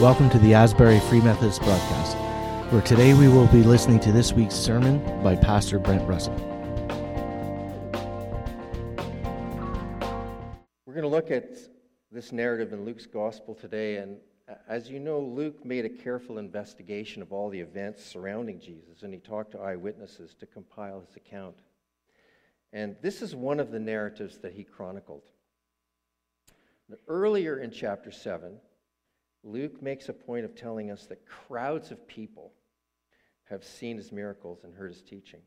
Welcome to the Asbury Free Methodist broadcast, where today we will be listening to this week's sermon by Pastor Brent Russell. We're going to look at this narrative in Luke's gospel today, and as you know, Luke made a careful investigation of all the events surrounding Jesus, and he talked to eyewitnesses to compile his account. And this is one of the narratives that he chronicled. Earlier in chapter 7, Luke makes a point of telling us that crowds of people have seen his miracles and heard his teaching.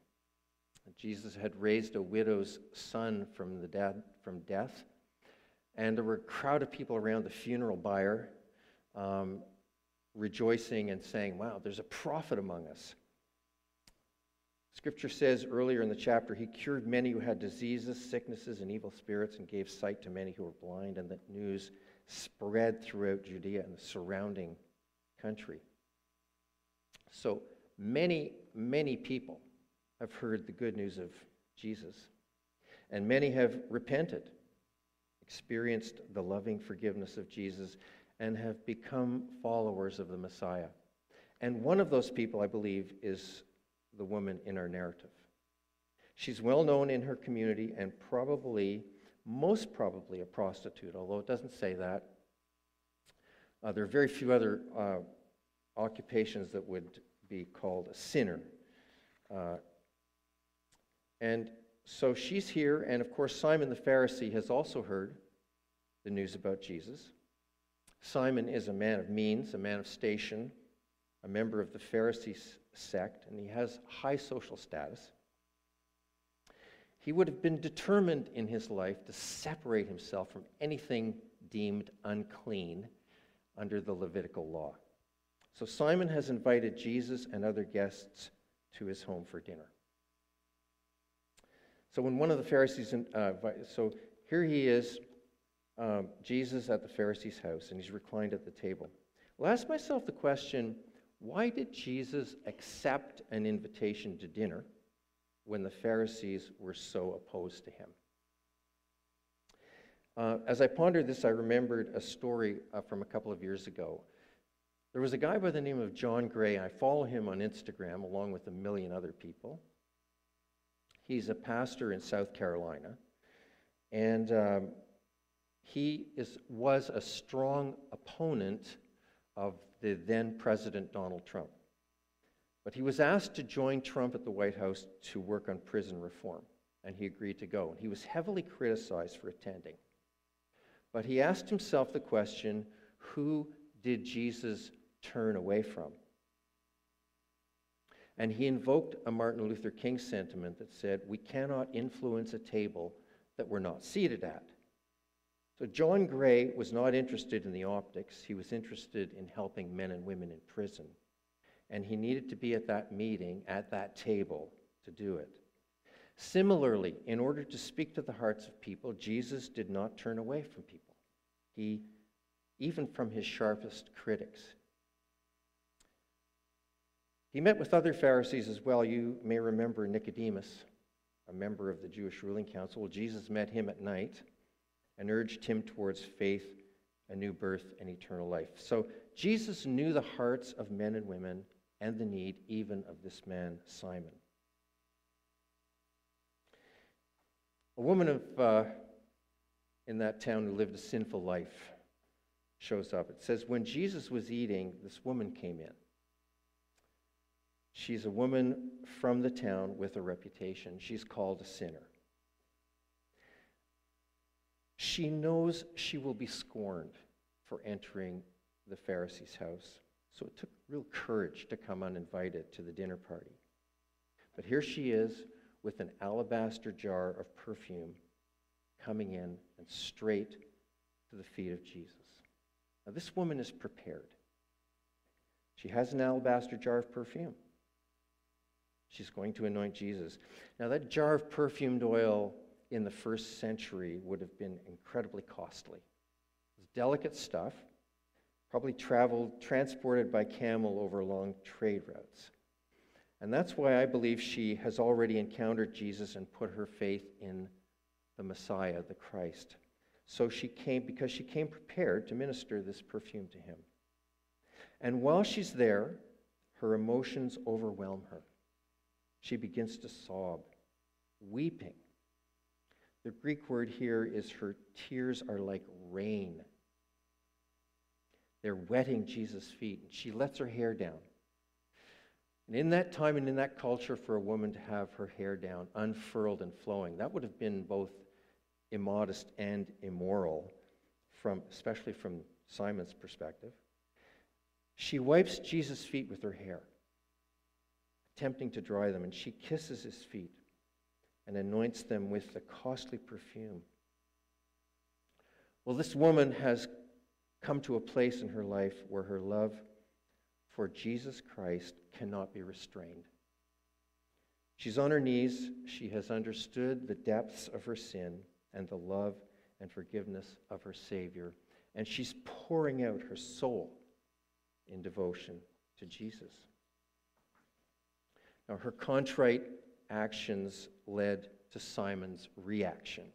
Jesus had raised a widow's son from, the from death, and there were a crowd of people around the funeral bier um, rejoicing and saying, Wow, there's a prophet among us. Scripture says earlier in the chapter, he cured many who had diseases, sicknesses, and evil spirits, and gave sight to many who were blind, and that news spread throughout Judea and the surrounding country. So many, many people have heard the good news of Jesus, and many have repented, experienced the loving forgiveness of Jesus, and have become followers of the Messiah. And one of those people, I believe, is the woman in our narrative. She's well known in her community and probably most probably a prostitute, although it doesn't say that. Uh, there are very few other uh, occupations that would be called a sinner. Uh, and so she's here, and of course, Simon the Pharisee has also heard the news about Jesus. Simon is a man of means, a man of station, a member of the Pharisee sect, and he has high social status he would have been determined in his life to separate himself from anything deemed unclean under the Levitical law. So Simon has invited Jesus and other guests to his home for dinner. So when one of the Pharisees, uh, so here he is, um, Jesus at the Pharisee's house, and he's reclined at the table. Well, ask myself the question why did Jesus accept an invitation to dinner? When the Pharisees were so opposed to him. Uh, as I pondered this, I remembered a story uh, from a couple of years ago. There was a guy by the name of John Gray. I follow him on Instagram along with a million other people. He's a pastor in South Carolina, and um, he is, was a strong opponent of the then President Donald Trump. But he was asked to join Trump at the White House to work on prison reform, and he agreed to go. And he was heavily criticized for attending. But he asked himself the question who did Jesus turn away from? And he invoked a Martin Luther King sentiment that said, We cannot influence a table that we're not seated at. So John Gray was not interested in the optics, he was interested in helping men and women in prison and he needed to be at that meeting, at that table, to do it. Similarly, in order to speak to the hearts of people, Jesus did not turn away from people. He, even from his sharpest critics. He met with other Pharisees as well. You may remember Nicodemus, a member of the Jewish ruling council. Jesus met him at night and urged him towards faith, a new birth, and eternal life. So Jesus knew the hearts of men and women and the need even of this man, Simon. A woman of, uh, in that town who lived a sinful life shows up. It says, When Jesus was eating, this woman came in. She's a woman from the town with a reputation. She's called a sinner. She knows she will be scorned for entering the Pharisee's house. So it took real courage to come uninvited to the dinner party. But here she is with an alabaster jar of perfume coming in and straight to the feet of Jesus. Now, this woman is prepared. She has an alabaster jar of perfume. She's going to anoint Jesus. Now, that jar of perfumed oil in the first century would have been incredibly costly. It's delicate stuff probably traveled, transported by camel over long trade routes. And that's why I believe she has already encountered Jesus and put her faith in the Messiah, the Christ. So she came, because she came prepared to minister this perfume to him. And while she's there, her emotions overwhelm her. She begins to sob, weeping. The Greek word here is her tears are like rain. They're wetting Jesus' feet. and She lets her hair down. And in that time and in that culture, for a woman to have her hair down, unfurled and flowing, that would have been both immodest and immoral, from, especially from Simon's perspective. She wipes Jesus' feet with her hair, attempting to dry them, and she kisses his feet and anoints them with the costly perfume. Well, this woman has come to a place in her life where her love for Jesus Christ cannot be restrained. She's on her knees. She has understood the depths of her sin and the love and forgiveness of her Savior. And she's pouring out her soul in devotion to Jesus. Now, her contrite actions led to Simon's reaction.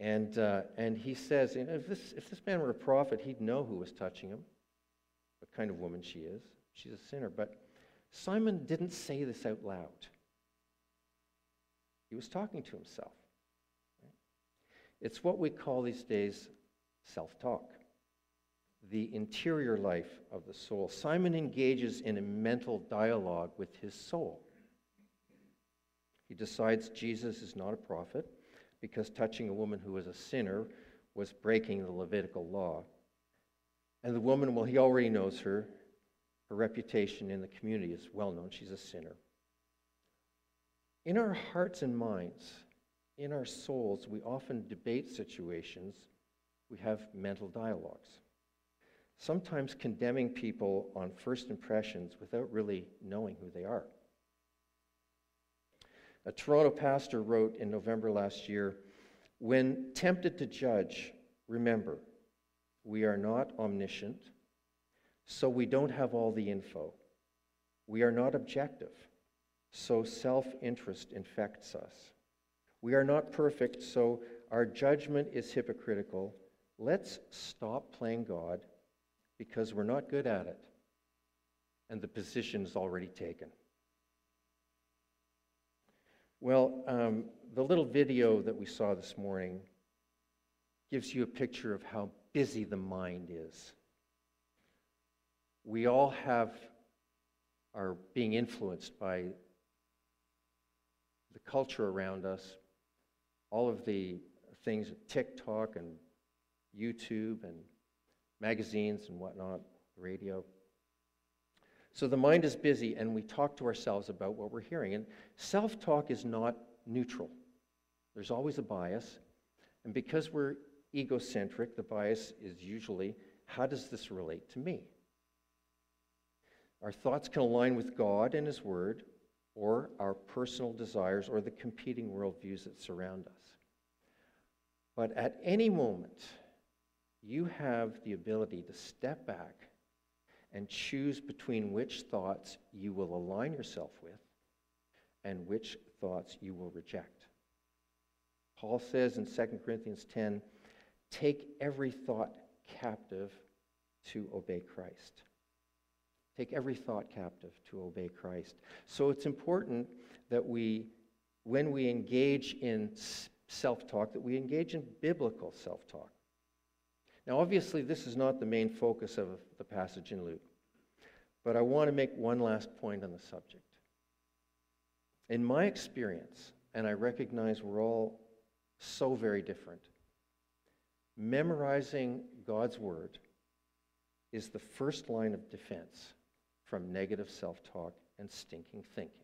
And, uh, and he says, if, this, if this man were a prophet, he'd know who was touching him, what kind of woman she is. She's a sinner. But Simon didn't say this out loud, he was talking to himself. It's what we call these days self talk, the interior life of the soul. Simon engages in a mental dialogue with his soul. He decides Jesus is not a prophet because touching a woman who was a sinner was breaking the Levitical law. And the woman, well, he already knows her. Her reputation in the community is well known. She's a sinner. In our hearts and minds, in our souls, we often debate situations. We have mental dialogues. Sometimes condemning people on first impressions without really knowing who they are. A Toronto pastor wrote in November last year When tempted to judge, remember, we are not omniscient, so we don't have all the info. We are not objective, so self interest infects us. We are not perfect, so our judgment is hypocritical. Let's stop playing God because we're not good at it, and the position is already taken. Well, um, the little video that we saw this morning gives you a picture of how busy the mind is. We all have are being influenced by the culture around us, all of the things, TikTok and YouTube and magazines and whatnot, radio. So the mind is busy, and we talk to ourselves about what we're hearing. And self talk is not neutral, there's always a bias. And because we're egocentric, the bias is usually how does this relate to me? Our thoughts can align with God and His Word, or our personal desires, or the competing worldviews that surround us. But at any moment, you have the ability to step back and choose between which thoughts you will align yourself with and which thoughts you will reject. Paul says in 2 Corinthians 10 take every thought captive to obey Christ. Take every thought captive to obey Christ. So it's important that we, when we engage in self talk, that we engage in biblical self talk. Now, obviously, this is not the main focus of the passage in Luke, but I want to make one last point on the subject. In my experience, and I recognize we're all so very different, memorizing God's word is the first line of defense from negative self talk and stinking thinking.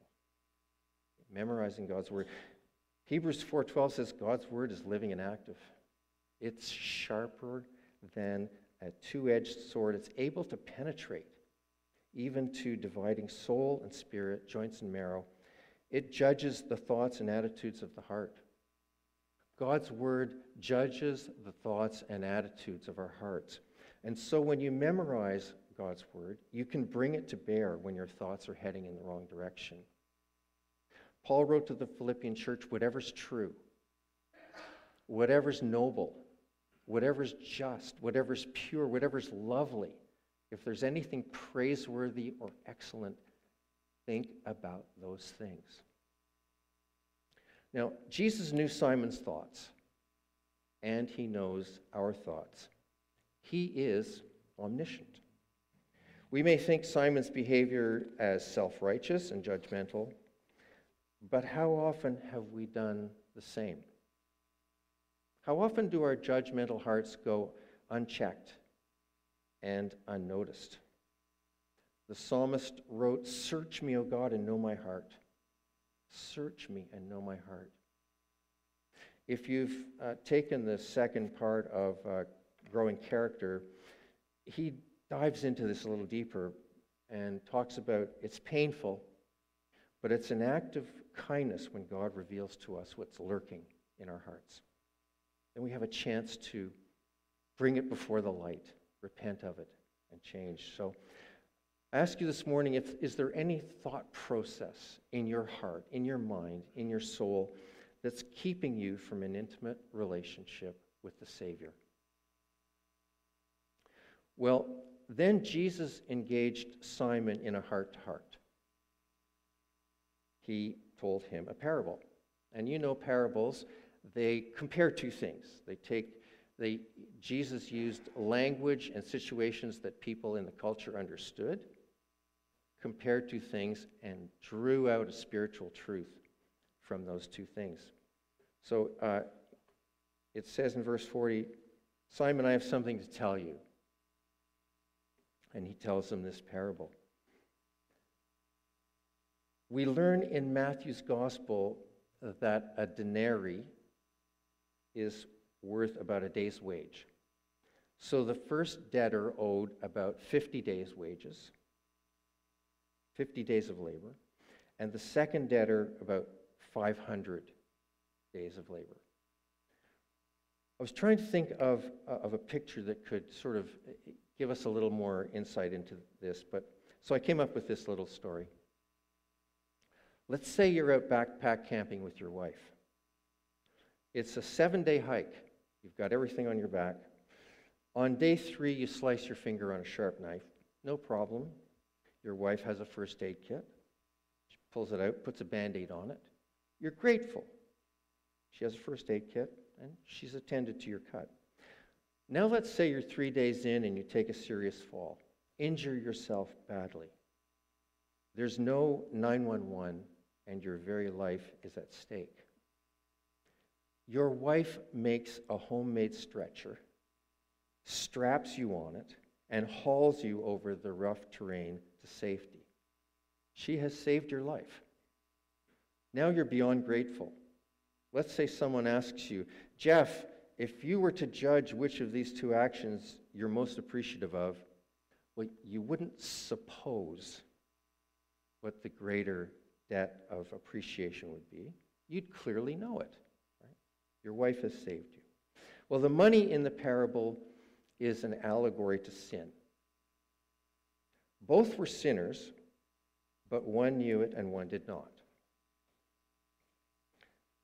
Memorizing God's word. Hebrews 4:12 says God's word is living and active. It's sharper than a two edged sword. It's able to penetrate even to dividing soul and spirit, joints and marrow. It judges the thoughts and attitudes of the heart. God's word judges the thoughts and attitudes of our hearts. And so when you memorize God's word, you can bring it to bear when your thoughts are heading in the wrong direction. Paul wrote to the Philippian church whatever's true, whatever's noble, whatever's just, whatever's pure, whatever's lovely, if there's anything praiseworthy or excellent, think about those things. Now, Jesus knew Simon's thoughts, and he knows our thoughts. He is omniscient. We may think Simon's behavior as self righteous and judgmental, but how often have we done the same? How often do our judgmental hearts go unchecked and unnoticed? The psalmist wrote, Search me, O God, and know my heart. Search me and know my heart. If you've uh, taken the second part of uh, growing character, he dives into this a little deeper and talks about it's painful, but it's an act of kindness when God reveals to us what's lurking in our hearts. And we have a chance to bring it before the light, repent of it, and change. So I ask you this morning if, is there any thought process in your heart, in your mind, in your soul that's keeping you from an intimate relationship with the Savior? Well, then Jesus engaged Simon in a heart to heart. He told him a parable. And you know parables, they compare two things. They take they Jesus used language and situations that people in the culture understood, compared two things, and drew out a spiritual truth from those two things. So uh, it says in verse 40 Simon, I have something to tell you. And he tells them this parable. We learn in Matthew's gospel that a denarii is worth about a day's wage. So the first debtor owed about 50 days' wages, 50 days of labor, and the second debtor about 500 days of labor. I was trying to think of, uh, of a picture that could sort of give us a little more insight into this, but so I came up with this little story. Let's say you're out backpack camping with your wife. It's a seven day hike. You've got everything on your back. On day three, you slice your finger on a sharp knife. No problem. Your wife has a first aid kit. She pulls it out, puts a band aid on it. You're grateful. She has a first aid kit, and she's attended to your cut. Now, let's say you're three days in and you take a serious fall, injure yourself badly. There's no 911 and your very life is at stake. Your wife makes a homemade stretcher, straps you on it, and hauls you over the rough terrain to safety. She has saved your life. Now you're beyond grateful. Let's say someone asks you, Jeff, if you were to judge which of these two actions you're most appreciative of, well, you wouldn't suppose what the greater debt of appreciation would be. You'd clearly know it. Your wife has saved you. Well, the money in the parable is an allegory to sin. Both were sinners, but one knew it and one did not.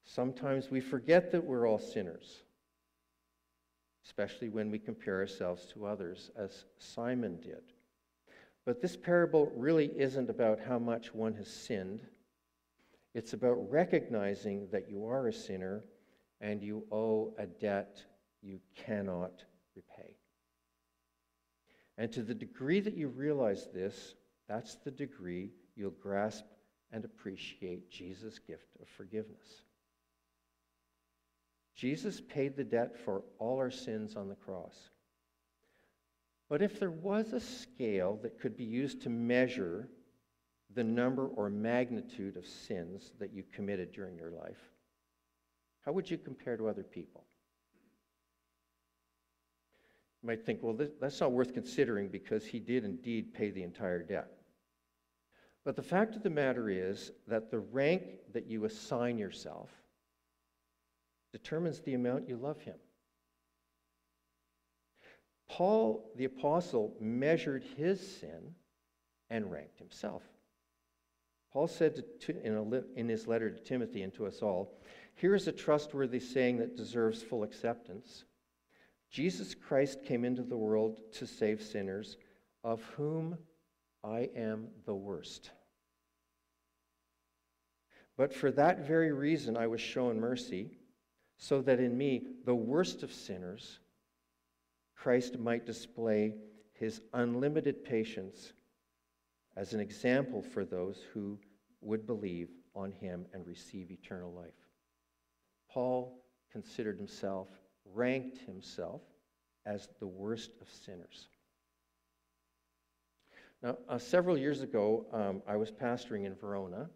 Sometimes we forget that we're all sinners, especially when we compare ourselves to others, as Simon did. But this parable really isn't about how much one has sinned. It's about recognizing that you are a sinner and you owe a debt you cannot repay. And to the degree that you realize this, that's the degree you'll grasp and appreciate Jesus' gift of forgiveness. Jesus paid the debt for all our sins on the cross. But if there was a scale that could be used to measure the number or magnitude of sins that you committed during your life, how would you compare to other people? You might think, well, that's not worth considering because he did indeed pay the entire debt. But the fact of the matter is that the rank that you assign yourself determines the amount you love him. Paul the Apostle measured his sin and ranked himself. Paul said to, in, a, in his letter to Timothy and to us all here is a trustworthy saying that deserves full acceptance Jesus Christ came into the world to save sinners. of whom I am the worst. But for that very reason I was shown mercy, so that in me, the worst of sinners, Christ might display his unlimited patience as an example for those who would believe on him and receive eternal life. Paul considered himself, ranked himself as the worst of sinners. Now, uh, several years ago, um, I was pastoring in Verona,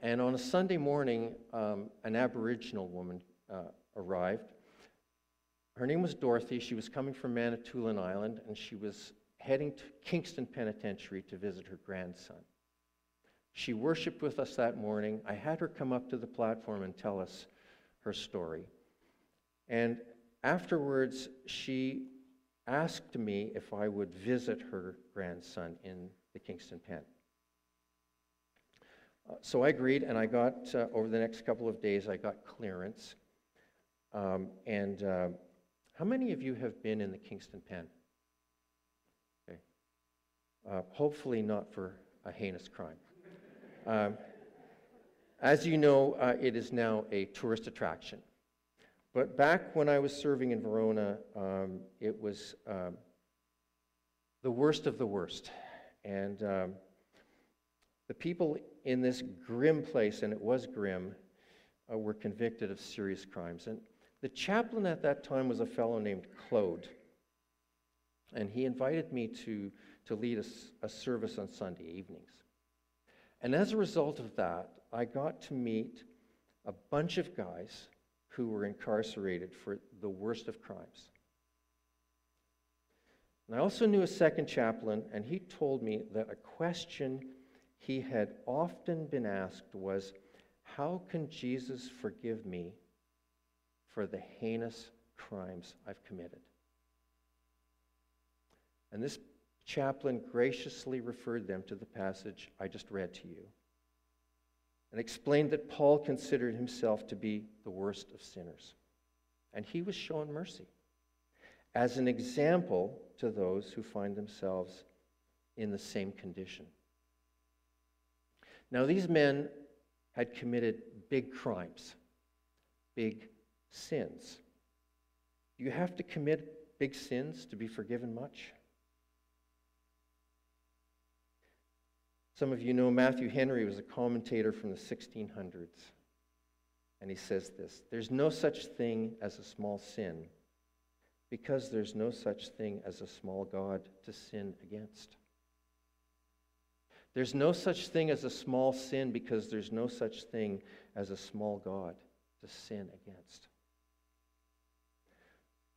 and on a Sunday morning, um, an Aboriginal woman uh, arrived. Her name was Dorothy. She was coming from Manitoulin Island, and she was heading to Kingston Penitentiary to visit her grandson. She worshiped with us that morning. I had her come up to the platform and tell us her story. And afterwards, she asked me if I would visit her grandson in the Kingston Pen. Uh, so I agreed, and I got, uh, over the next couple of days, I got clearance. Um, and uh, how many of you have been in the Kingston Pen? Okay. Uh, hopefully not for a heinous crime. Um, as you know, uh, it is now a tourist attraction. But back when I was serving in Verona, um, it was um, the worst of the worst. And um, the people in this grim place, and it was grim, uh, were convicted of serious crimes. And the chaplain at that time was a fellow named Claude. And he invited me to, to lead a, a service on Sunday evenings. And as a result of that, I got to meet a bunch of guys who were incarcerated for the worst of crimes. And I also knew a second chaplain, and he told me that a question he had often been asked was, How can Jesus forgive me for the heinous crimes I've committed? And this chaplain graciously referred them to the passage I just read to you and explained that Paul considered himself to be the worst of sinners. And he was shown mercy as an example to those who find themselves in the same condition. Now, these men had committed big crimes, big sins. You have to commit big sins to be forgiven much? Some of you know Matthew Henry was a commentator from the 1600s. And he says this There's no such thing as a small sin because there's no such thing as a small God to sin against. There's no such thing as a small sin because there's no such thing as a small God to sin against.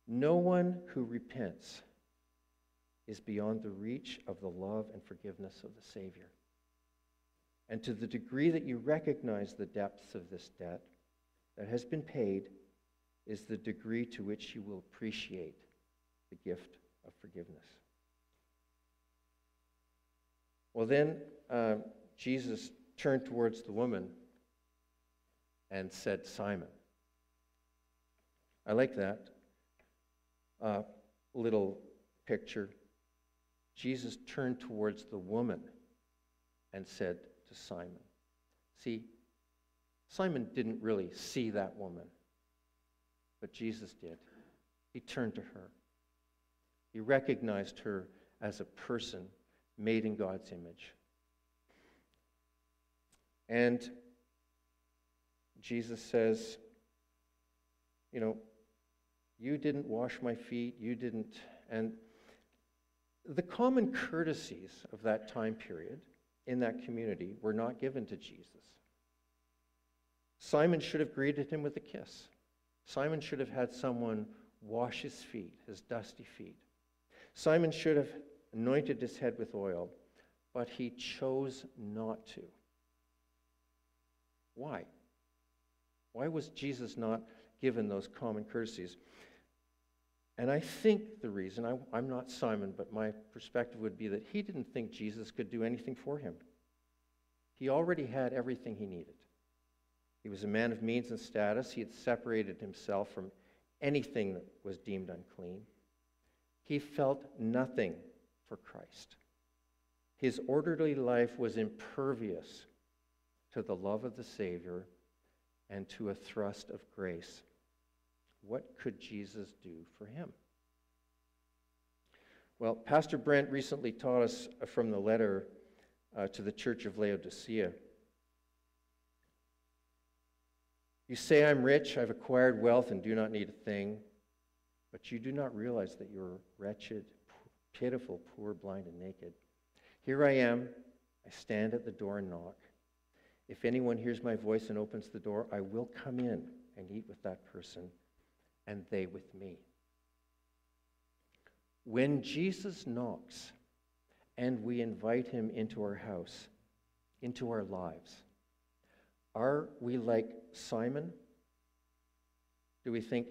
No one who repents is beyond the reach of the love and forgiveness of the Savior. And to the degree that you recognize the depths of this debt that has been paid, is the degree to which you will appreciate the gift of forgiveness. Well, then uh, Jesus turned towards the woman and said, Simon. I like that uh, little picture. Jesus turned towards the woman and said, to Simon. See, Simon didn't really see that woman, but Jesus did. He turned to her. He recognized her as a person made in God's image. And Jesus says, You know, you didn't wash my feet, you didn't. And the common courtesies of that time period in that community were not given to Jesus. Simon should have greeted him with a kiss. Simon should have had someone wash his feet, his dusty feet. Simon should have anointed his head with oil, but he chose not to. Why? Why was Jesus not given those common courtesies? And I think the reason, I, am not Simon, but my perspective would be that he didn't think Jesus could do anything for him. He already had everything he needed. He was a man of means and status. He had separated himself from anything that was deemed unclean. He felt nothing for Christ. His orderly life was impervious to the love of the Savior and to a thrust of grace. What could Jesus do for him? Well, Pastor Brent recently taught us from the letter uh, to the church of Laodicea. You say, I'm rich, I've acquired wealth, and do not need a thing, but you do not realize that you're wretched, pitiful, poor, blind, and naked. Here I am. I stand at the door and knock. If anyone hears my voice and opens the door, I will come in and eat with that person, and they with me. When Jesus knocks and we invite him into our house, into our lives, are we like Simon? Do we think,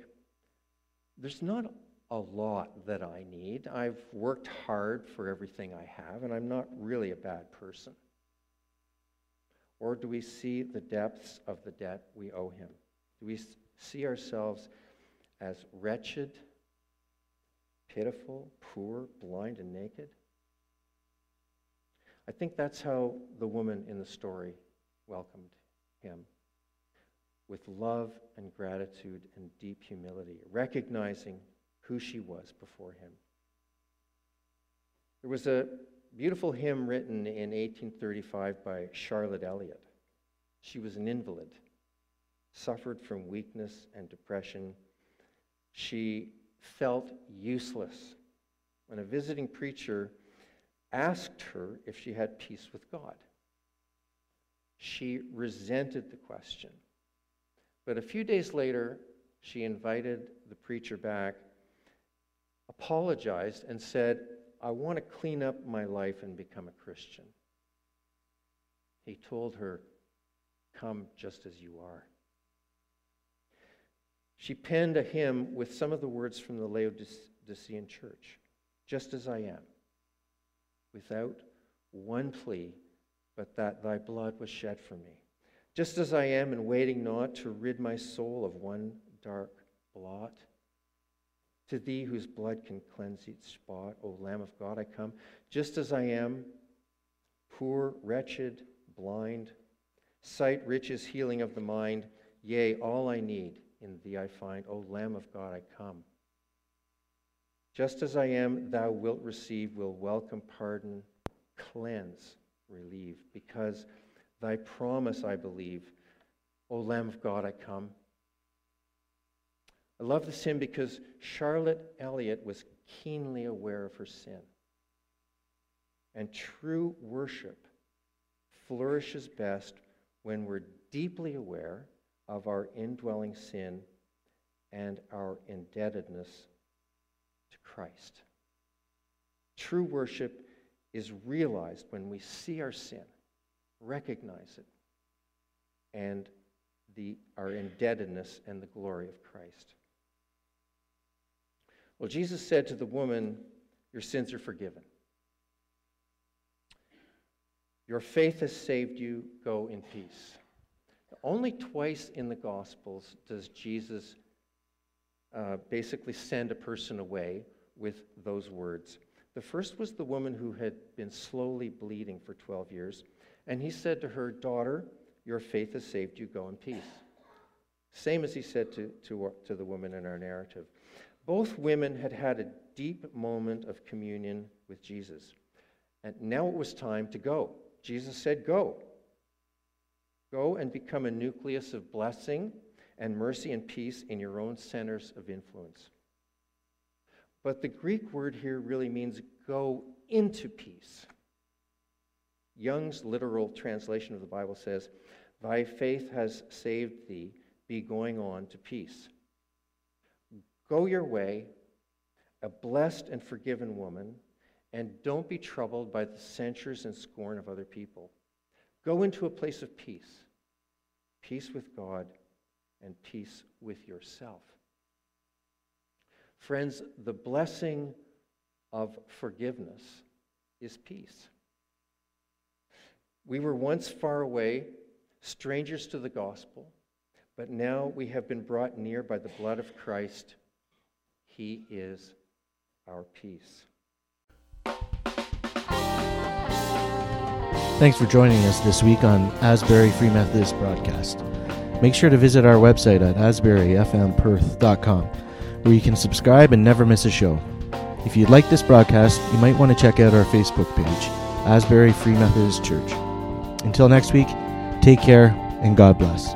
there's not a lot that I need. I've worked hard for everything I have, and I'm not really a bad person. Or do we see the depths of the debt we owe him? Do we see ourselves as wretched, pitiful, poor, blind, and naked? I think that's how the woman in the story welcomed him with love and gratitude and deep humility, recognizing who she was before him. There was a beautiful hymn written in 1835 by Charlotte Elliott. She was an invalid, suffered from weakness and depression. She felt useless when a visiting preacher asked her if she had peace with God. She resented the question. But a few days later, she invited the preacher back, apologized, and said, I want to clean up my life and become a Christian. He told her, Come just as you are. She penned a hymn with some of the words from the Laodicean church Just as I am, without one plea, but that thy blood was shed for me. Just as I am, and waiting not to rid my soul of one dark blot. To thee, whose blood can cleanse each spot, O Lamb of God, I come, just as I am, poor, wretched, blind. Sight, riches, healing of the mind, yea, all I need in thee I find. O Lamb of God, I come. Just as I am, thou wilt receive, will welcome, pardon, cleanse, relieve, because thy promise I believe. O Lamb of God, I come. I love this hymn because Charlotte Elliott was keenly aware of her sin. And true worship flourishes best when we're deeply aware of our indwelling sin and our indebtedness to Christ. True worship is realized when we see our sin, recognize it, and the, our indebtedness and the glory of Christ. Well, Jesus said to the woman, Your sins are forgiven. Your faith has saved you. Go in peace. Only twice in the Gospels does Jesus uh, basically send a person away with those words. The first was the woman who had been slowly bleeding for 12 years, and he said to her, Daughter, your faith has saved you. Go in peace. Same as he said to, to, to the woman in our narrative. Both women had had a deep moment of communion with Jesus. And now it was time to go. Jesus said, Go. Go and become a nucleus of blessing and mercy and peace in your own centers of influence. But the Greek word here really means go into peace. Young's literal translation of the Bible says, Thy faith has saved thee, be going on to peace. Go your way, a blessed and forgiven woman, and don't be troubled by the censures and scorn of other people. Go into a place of peace peace with God and peace with yourself. Friends, the blessing of forgiveness is peace. We were once far away, strangers to the gospel, but now we have been brought near by the blood of Christ he is our peace. Thanks for joining us this week on Asbury Free Methodist Broadcast. Make sure to visit our website at asburyfmperth.com where you can subscribe and never miss a show. If you'd like this broadcast, you might want to check out our Facebook page, Asbury Free Methodist Church. Until next week, take care and God bless.